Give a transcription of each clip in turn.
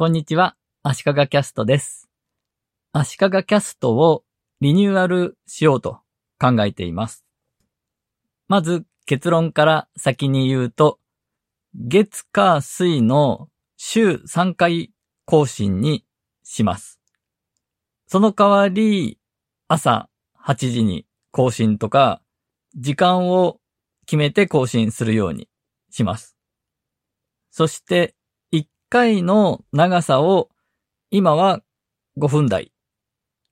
こんにちは、足利キャストです。足利キャストをリニューアルしようと考えています。まず結論から先に言うと、月火水の週3回更新にします。その代わり、朝8時に更新とか、時間を決めて更新するようにします。そして、回の長さを、今は5分台、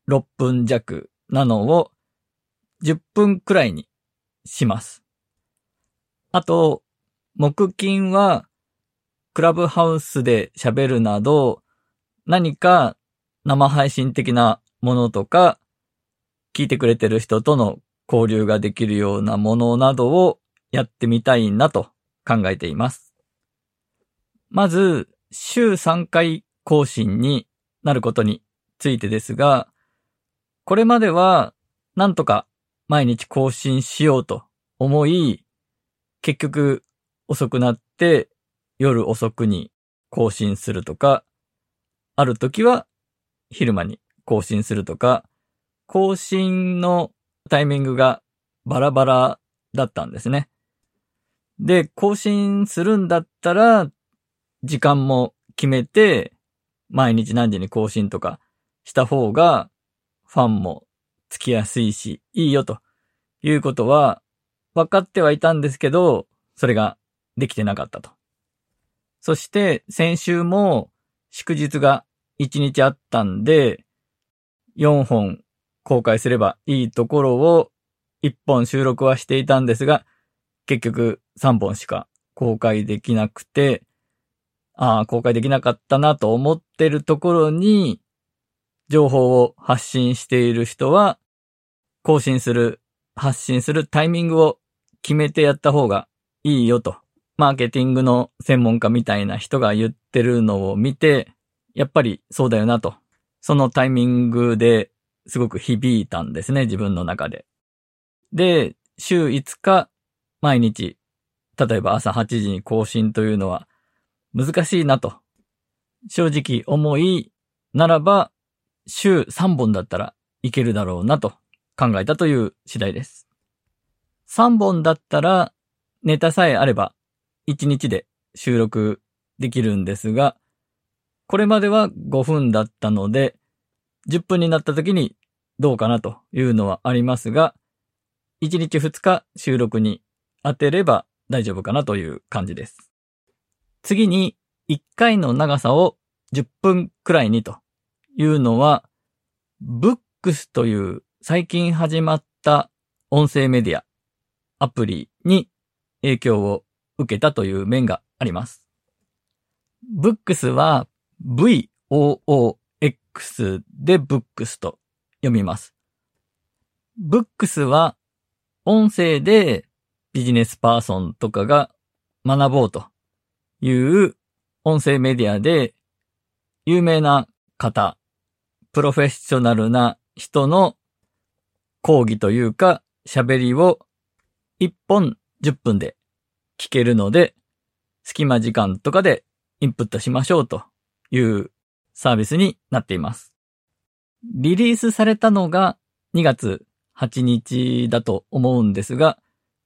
6分弱なのを10分くらいにします。あと、木金は、クラブハウスで喋るなど、何か生配信的なものとか、聞いてくれてる人との交流ができるようなものなどをやってみたいなと考えています。まず、週3回更新になることについてですが、これまではなんとか毎日更新しようと思い、結局遅くなって夜遅くに更新するとか、ある時は昼間に更新するとか、更新のタイミングがバラバラだったんですね。で、更新するんだったら、時間も決めて、毎日何時に更新とかした方が、ファンもつきやすいし、いいよということは、分かってはいたんですけど、それができてなかったと。そして、先週も祝日が1日あったんで、4本公開すればいいところを1本収録はしていたんですが、結局3本しか公開できなくて、ああ、公開できなかったなと思ってるところに、情報を発信している人は、更新する、発信するタイミングを決めてやった方がいいよと、マーケティングの専門家みたいな人が言ってるのを見て、やっぱりそうだよなと。そのタイミングですごく響いたんですね、自分の中で。で、週5日、毎日、例えば朝8時に更新というのは難しいなと。正直思いならば、週3本だったらいけるだろうなと考えたという次第です。3本だったらネタさえあれば1日で収録できるんですが、これまでは5分だったので、10分になった時にどうかなというのはありますが、1日2日収録に当てれば大丈夫かなという感じです。次に1回の長さを10分くらいにというのは、ブックスという最近始まった音声メディア、アプリに影響を受けたという面があります。ブックスは VOOX でブックスと読みます。ブックスは音声でビジネスパーソンとかが学ぼうという音声メディアで有名な方、プロフェッショナルな人の講義というか喋りを1本10分で聞けるので、隙間時間とかでインプットしましょうというサービスになっています。リリースされたのが2月8日だと思うんですが、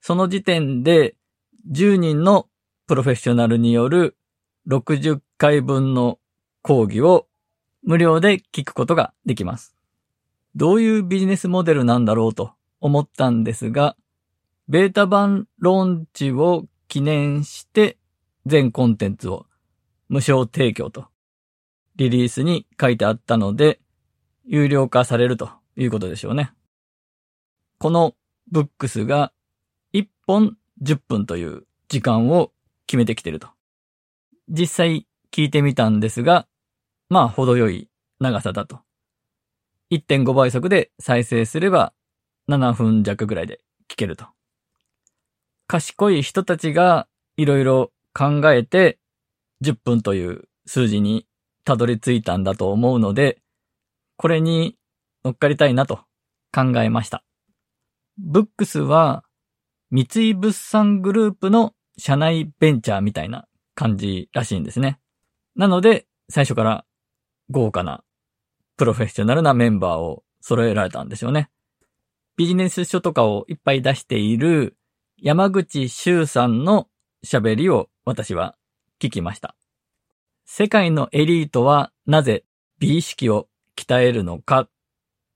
その時点で10人のプロフェッショナルによる60回分の講義を無料で聞くことができます。どういうビジネスモデルなんだろうと思ったんですが、ベータ版ローンチを記念して全コンテンツを無償提供とリリースに書いてあったので、有料化されるということでしょうね。このブックスが1本10分という時間を決めてきてると。実際聞いてみたんですが、まあ程よい長さだと。1.5倍速で再生すれば7分弱ぐらいで聞けると。賢い人たちがいろいろ考えて10分という数字にたどり着いたんだと思うので、これに乗っかりたいなと考えました。ブックスは三井物産グループの社内ベンチャーみたいな感じらしいんですね。なので、最初から豪華なプロフェッショナルなメンバーを揃えられたんでしょうね。ビジネス書とかをいっぱい出している山口周さんの喋りを私は聞きました。世界のエリートはなぜ美意識を鍛えるのかっ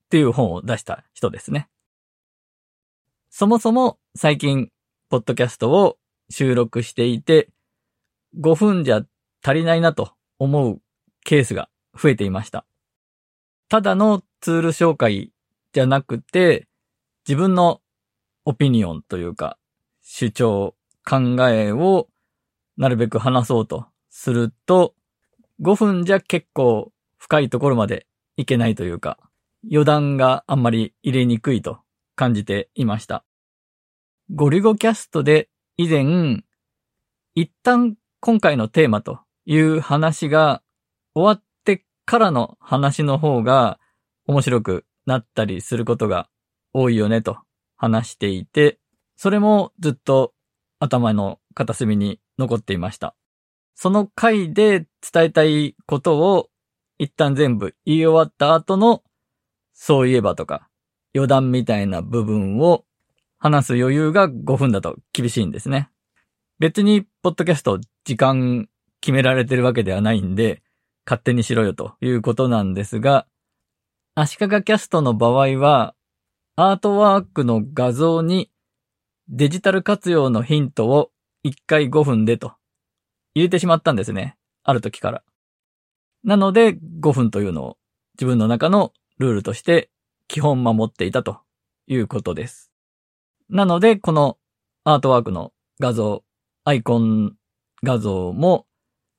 ていう本を出した人ですね。そもそも最近、ポッドキャストを収録していて、5分じゃ足りないなと思うケースが増えていました。ただのツール紹介じゃなくて、自分のオピニオンというか、主張、考えをなるべく話そうとすると、5分じゃ結構深いところまでいけないというか、余談があんまり入れにくいと感じていました。ゴリゴキャストで以前、一旦今回のテーマという話が終わってからの話の方が面白くなったりすることが多いよねと話していて、それもずっと頭の片隅に残っていました。その回で伝えたいことを一旦全部言い終わった後のそういえばとか余談みたいな部分を話す余裕が5分だと厳しいんですね。別に、ポッドキャスト時間決められてるわけではないんで、勝手にしろよということなんですが、足利キャストの場合は、アートワークの画像にデジタル活用のヒントを1回5分でと入れてしまったんですね。ある時から。なので5分というのを自分の中のルールとして基本守っていたということです。なのでこのアートワークの画像、アイコン画像も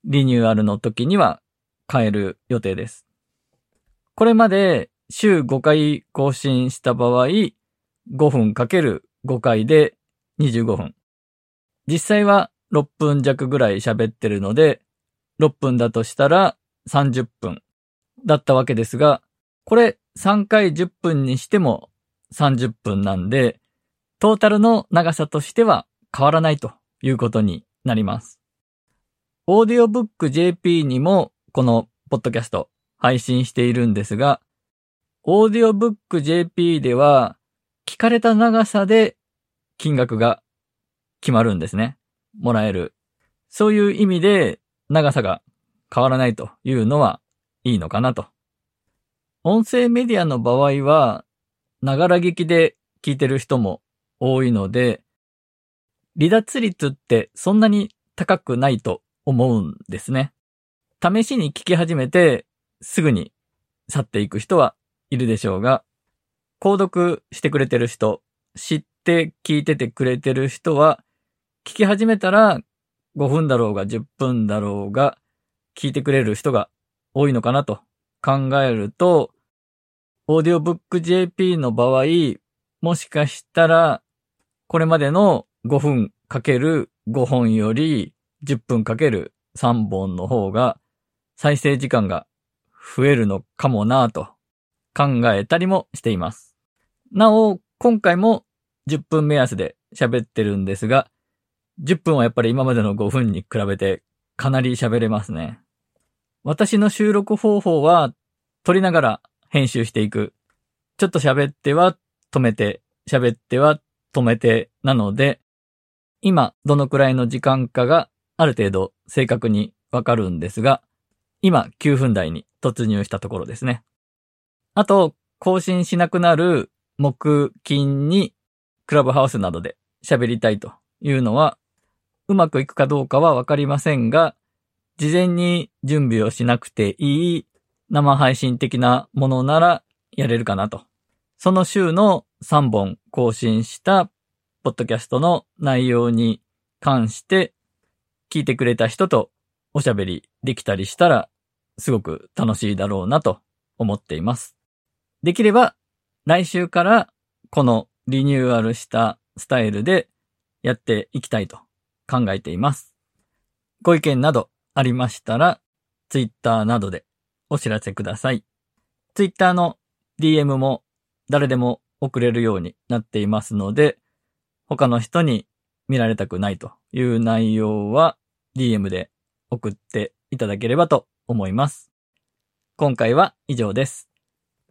リニューアルの時には変える予定です。これまで週5回更新した場合、5分かける5回で25分。実際は6分弱ぐらい喋ってるので、6分だとしたら30分だったわけですが、これ3回10分にしても30分なんで、トータルの長さとしては変わらないということになります。オーディオブック JP にもこのポッドキャスト配信しているんですが、オーディオブック JP では聞かれた長さで金額が決まるんですね。もらえる。そういう意味で長さが変わらないというのはいいのかなと。音声メディアの場合は、ながら聞きで聞いてる人も多いので、離脱率ってそんなに高くないと思うんですね。試しに聞き始めてすぐに去っていく人はいるでしょうが、購読してくれてる人、知って聞いててくれてる人は、聞き始めたら5分だろうが10分だろうが聞いてくれる人が多いのかなと考えると、オーディオブック JP の場合、もしかしたら、これまでの5分かける5本より10分かける3本の方が再生時間が増えるのかもなぁと考えたりもしています。なお、今回も10分目安で喋ってるんですが、10分はやっぱり今までの5分に比べてかなり喋れますね。私の収録方法は撮りながら編集していく。ちょっと喋っては止めて、喋っては止めてなので、今どのくらいの時間かがある程度正確にわかるんですが、今9分台に突入したところですね。あと、更新しなくなる木金にクラブハウスなどで喋りたいというのは、うまくいくかどうかはわかりませんが、事前に準備をしなくていい生配信的なものならやれるかなと。その週の3本更新したポッドキャストの内容に関して聞いてくれた人とおしゃべりできたりしたらすごく楽しいだろうなと思っています。できれば来週からこのリニューアルしたスタイルでやっていきたいと考えています。ご意見などありましたら、ツイッターなどでお知らせください。ツイッターの DM も誰でも送れるようになっていますので、他の人に見られたくないという内容は DM で送っていただければと思います。今回は以上です。